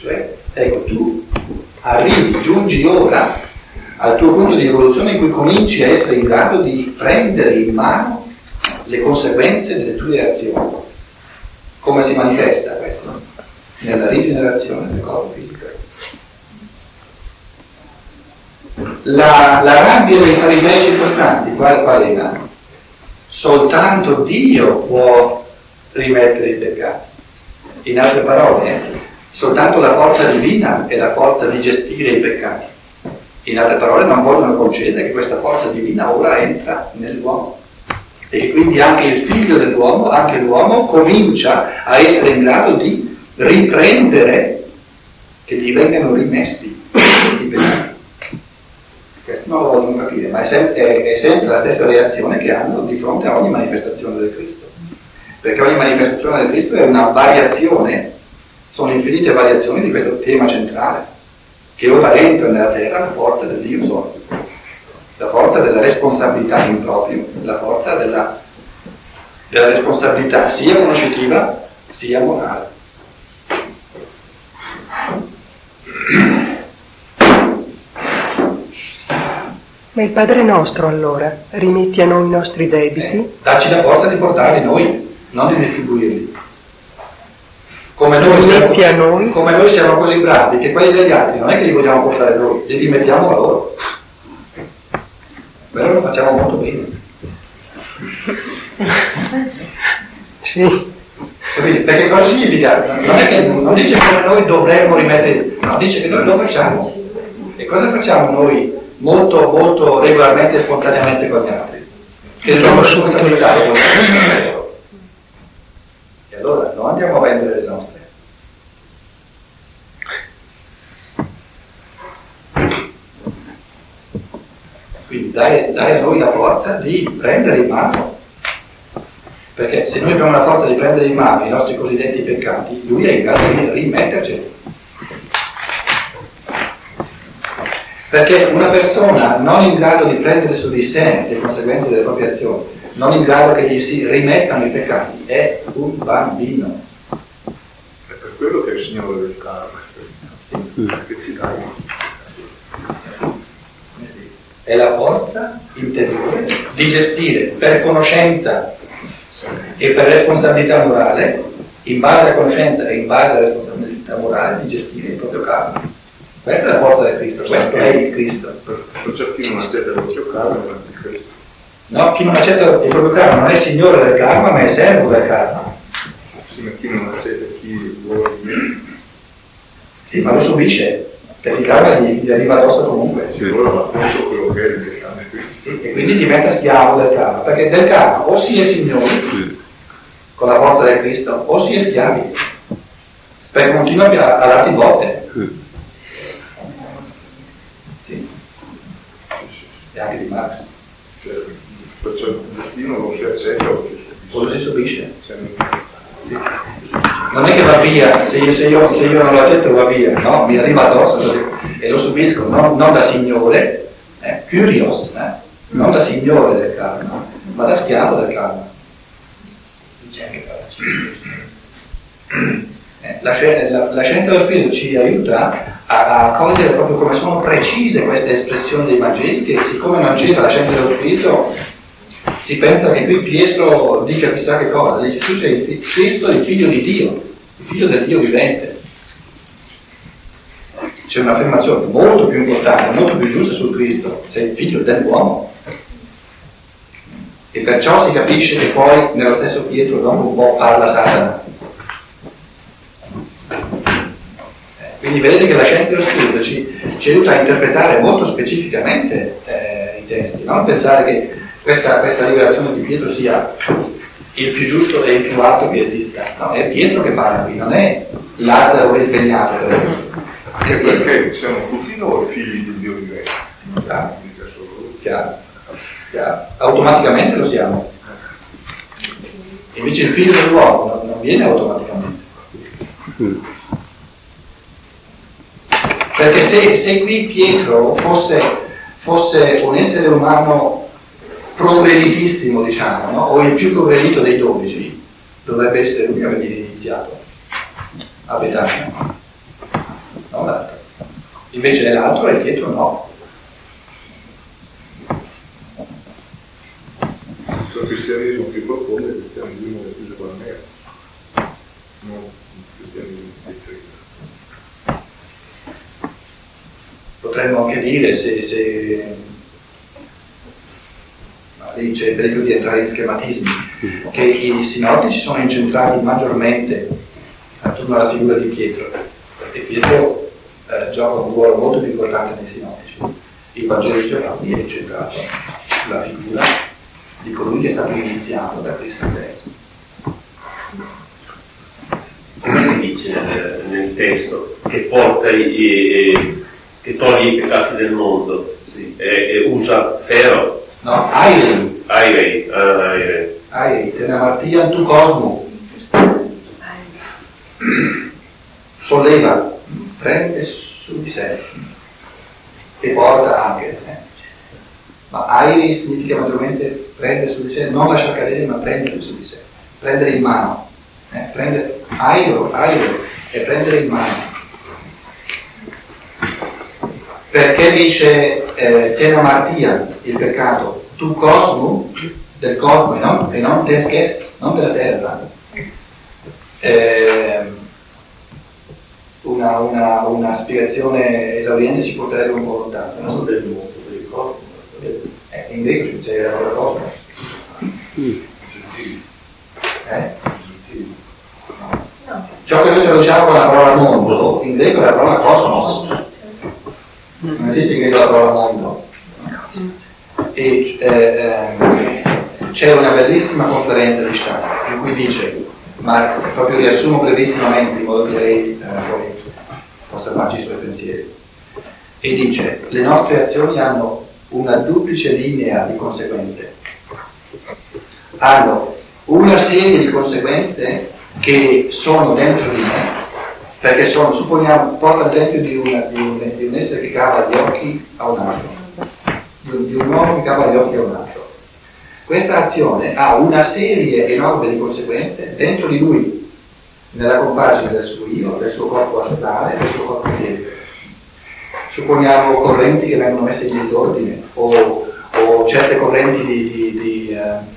Cioè, ecco, tu arrivi, giungi ora al tuo punto di evoluzione in cui cominci a essere in grado di prendere in mano le conseguenze delle tue azioni. Come si manifesta questo? Nella rigenerazione del corpo fisico. La, la rabbia dei farisei circostanti, qual, qual era? Soltanto Dio può rimettere i peccati. In altre parole, soltanto la forza divina è la forza di gestire i peccati. In altre parole, non vogliono concedere che questa forza divina ora entra nell'uomo e che quindi anche il figlio dell'uomo, anche l'uomo, comincia a essere in grado di riprendere che gli vengano rimessi i peccati. Questo non lo vogliono capire, ma è, sem- è, è sempre la stessa reazione che hanno di fronte a ogni manifestazione del Cristo. Perché ogni manifestazione del Cristo è una variazione, sono infinite variazioni di questo tema centrale, che ora entra nella terra la forza del Dio solo la forza della responsabilità in proprio, la forza della, della responsabilità sia conoscitiva sia morale. Ma il Padre nostro allora, rimetti a noi i nostri debiti? Eh, dacci la forza di portarli noi, non di distribuirli. Come noi, siamo, noi. come noi siamo così bravi che quelli degli altri non è che li vogliamo portare noi, li rimettiamo a loro. Però lo facciamo molto bene. sì. Quindi, perché cosa significa? Non, è che, non dice che noi dovremmo rimettere, no, dice che noi lo facciamo. E cosa facciamo noi molto, molto regolarmente e spontaneamente con gli altri? Che dobbiamo responsabilizzare con loro. E allora non andiamo a vendere le nostre. Quindi dai, dai a noi la forza di prendere in mano perché se noi abbiamo la forza di prendere in mano i nostri cosiddetti peccati, lui è in grado di rimetterceli. Perché una persona non in grado di prendere su di sé le conseguenze delle proprie azioni, non in grado che gli si rimettano i peccati, è un bambino. È per quello che il Signore del karma, che ci dà è la forza interiore di gestire per conoscenza e per responsabilità morale, in base a conoscenza e in base a responsabilità morale, di gestire il proprio karma. Questa è la forza del Cristo, questo è il Cristo. Perciò chi non accetta il proprio karma è il Cristo. No, chi non accetta il proprio karma non è signore del karma, ma è servo del karma. Sì, ma chi non accetta chi vuole Sì, ma lo subisce perché il karma gli, gli arriva addosso comunque. Sì, allora quello che è il karma. Sì, e quindi diventa schiavo del karma, perché del karma o si è signori sì. con la forza del Cristo, o si è schiavi, perché continua a, a darti botte. Sì. sì. E anche di Marx. Cioè, perciò il destino lo si accetta o si subisce. O lo si subisce. Sì. Non è che va via, se io, se, io, se io, non lo accetto va via, no? Mi arriva addosso e lo subisco non, non da signore, eh, curios, eh? non da signore del karma, ma da schiavo del karma. Eh, la, la, la, scienza dello spirito ci aiuta a, a, cogliere proprio come sono precise queste espressioni dei Vangeli, che siccome non c'era la scienza dello spirito, si pensa che qui Pietro dica chissà che cosa, dice tu sei il Cristo, il figlio di Dio, figlio del Dio vivente. C'è un'affermazione molto più importante, molto più giusta sul Cristo, sei figlio dell'uomo. E perciò si capisce che poi nello stesso Pietro dopo un po' parla Satana. Quindi vedete che la scienza dello spirito ci, ci aiuta a interpretare molto specificamente eh, i testi, non pensare che questa, questa rivelazione di Pietro sia il più giusto e il più alto che esista. No, è Pietro che parla qui, non è Lazzaro risvegliato. Anche perché siamo tutti noi figli di Dio vivente. Chiaro. Chiaro. Chiaro. Automaticamente lo siamo. Invece il figlio dell'uomo non viene automaticamente. Perché se, se qui Pietro fosse, fosse un essere umano progreditissimo, diciamo, no? o il più progredito dei dodici, dovrebbe essere lui a venire iniziato a Betania. invece nell'altro e dietro no. Il cristianesimo più profondo è il cristianesimo che con la merda, non il cristianesimo di Potremmo anche dire se, se lì c'è pericolo di entrare in schematismi, che i sinottici sono incentrati maggiormente attorno alla figura di Pietro, perché Pietro eh, gioca un ruolo molto più importante nei sinottici. Il Vangelo di Giovanni è incentrato sulla figura di colui che è stato iniziato da Cristo stesso. Come si dice nel, nel testo? Che porta i, che toglie i peccati del mondo sì. e, e, usa ferro. No, Airei. Ah, Airei. Airei, tenamartia tu cosmo. Solleva, prende su di sé e porta anche. Eh. Ma Airei significa maggiormente prendere su di sé, non lasciare cadere, ma prendere su di sé, prendere in mano. Eh, prendere, airo, airo, e prendere in mano. Perché dice eh, tenomartia, il peccato, tu cosmo, del cosmo e non, e non tesches, non della terra. Eh, una, una, una, spiegazione esauriente ci porterebbe un po' lontano. Non so del mondo, per il cosmo. Eh, in greco c'è la parola cosmo. Eh? Ciò che noi traduciamo con la parola mondo, in greco è la parola cosmos. Non esiste in greco la parola mondo. E eh, c'è una bellissima conferenza di Stato in cui dice, ma proprio riassumo brevissimamente in modo che lei eh, possa farci i suoi pensieri, e dice, le nostre azioni hanno una duplice linea di conseguenze. Hanno una serie di conseguenze che sono dentro di me, perché sono, supponiamo, porta l'esempio di, una, di, un, di, un, essere che cava gli occhi a un altro, di un, di un uomo che cava gli occhi a un altro. Questa azione ha una serie enorme di conseguenze dentro di lui, nella compagine del suo io, del suo corpo astrale, del suo corpo eterico. Supponiamo correnti che vengono messe in disordine o, o certe correnti di, di, di uh,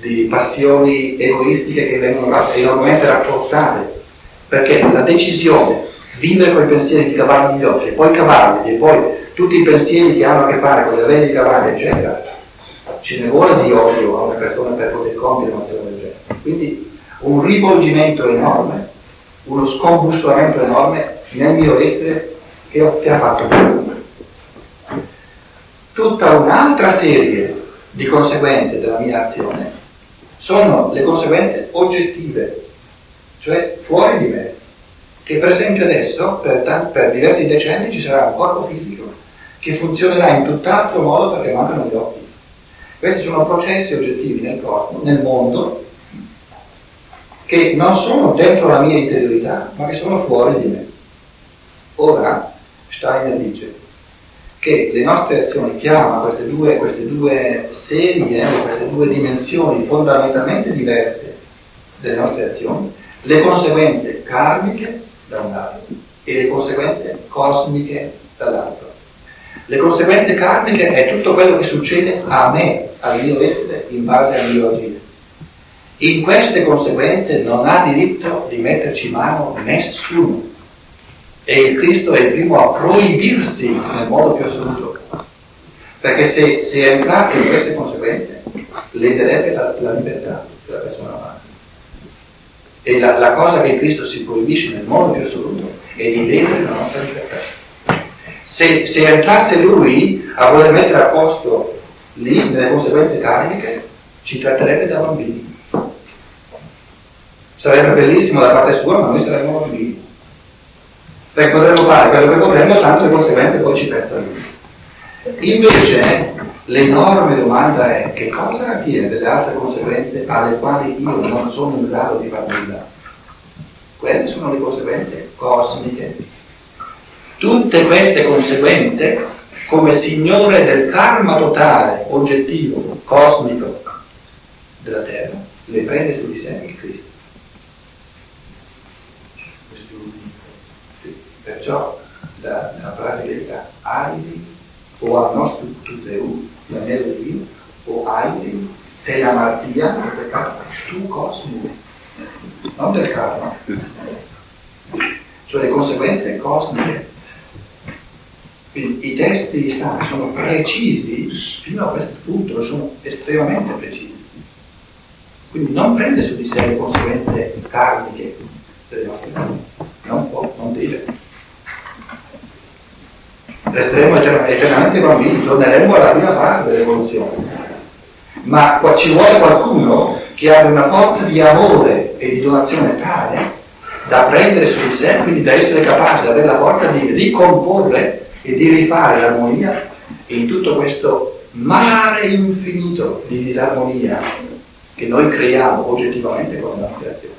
di passioni egoistiche che vengono enormemente rafforzate, perché la decisione, vivere con i pensieri di cavalli gli occhi, e poi cavalli, e poi tutti i pensieri che hanno a che fare con le di cavalli, eccetera, ce ne vuole di odio a una persona per poter compiere un'azione del genere. Quindi un rivolgimento enorme, uno scombussolamento enorme nel mio essere che, ho, che ha fatto questo. Tutta un'altra serie di conseguenze della mia azione sono le conseguenze oggettive, cioè fuori di me. Che per esempio adesso, per, t- per diversi decenni, ci sarà un corpo fisico che funzionerà in tutt'altro modo perché mancano gli occhi. Questi sono processi oggettivi nel cosmo, nel mondo, che non sono dentro la mia interiorità, ma che sono fuori di me. Ora, Steiner dice, che le nostre azioni chiama queste due, queste due serie, queste due dimensioni fondamentalmente diverse delle nostre azioni, le conseguenze karmiche da un lato e le conseguenze cosmiche dall'altro. Le conseguenze karmiche è tutto quello che succede a me, al mio essere, in base al mio agire. In queste conseguenze non ha diritto di metterci mano nessuno e il Cristo è il primo a proibirsi nel modo più assoluto. Perché se, se entrasse in queste conseguenze, lederebbe la, la libertà della persona umana. E la, la, cosa che il Cristo si proibisce nel modo più assoluto è di ledere la nostra libertà. Se, se entrasse lui a voler mettere a posto lì, nelle conseguenze karmiche, ci tratterebbe da bambini. Sarebbe bellissimo da parte sua, ma noi saremmo bambini. Perché potremmo fare quello che vorremmo, tanto le conseguenze poi ci pensa lui. Invece l'enorme domanda è che cosa avviene delle altre conseguenze alle quali io non sono in grado di far nulla? Quelle sono le conseguenze cosmiche. Tutte queste conseguenze, come signore del karma totale, oggettivo, cosmico della Terra, le prende su di sé il Cristo. Perciò la, la pratica airi, o al nostro tuzeu, la mele Dio, o airi, te la martia, il peccato, tu cosmo, non del karma, cioè le conseguenze cosmiche. Quindi i testi sacri sono precisi fino a questo punto, sono estremamente precisi. Quindi non prende su di sé le conseguenze karmiche delle nostre vite, non può, non deve. Resteremo eternamente bambini, torneremo alla prima fase dell'evoluzione. Ma qua ci vuole qualcuno che abbia una forza di amore e di donazione tale da prendere su di sé, quindi da essere capace, da avere la forza di ricomporre e di rifare l'armonia in tutto questo mare infinito di disarmonia che noi creiamo oggettivamente con la nostra azione.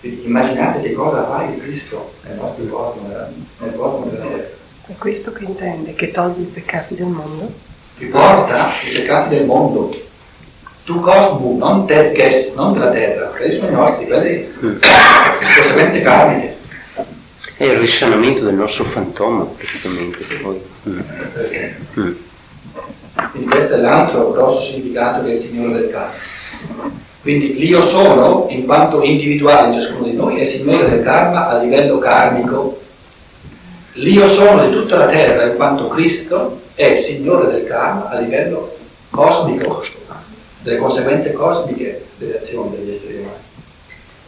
Quindi immaginate che cosa fa il Cristo nel nostro cosmo, nel cosmo della terra. È questo che intende, che toglie i peccati del mondo? Che porta i peccati del mondo. Tu cosmo, non tes non della terra, quelli sono i nostri, quelli mm. conseguenze karmiche. È il risanamento del nostro fantoma praticamente. Mm. Mm. Quindi questo è l'altro grosso significato del Signore del Karma. Quindi l'io sono, in quanto individuale in ciascuno di noi, è Signore del Karma a livello karmico. L'io sono di tutta la terra, in quanto Cristo è Signore del Karma a livello cosmico, delle conseguenze cosmiche delle azioni degli esseri umani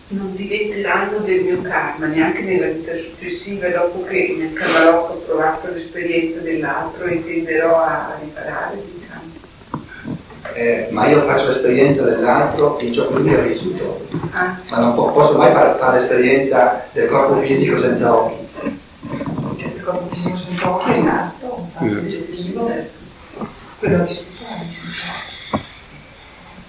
non diventeranno del mio karma neanche nella vita successiva dopo che nel Kabbalah ho provato l'esperienza dell'altro e tenderò a riparare diciamo. Eh, ma io faccio l'esperienza dell'altro in ciò che lui ha vissuto. Ah. ma non po- posso mai fare, fare l'esperienza del corpo fisico senza occhi. Cioè il corpo fisico senza occhi è rimasto un fatto oggettivo quello vissuto ha vissuto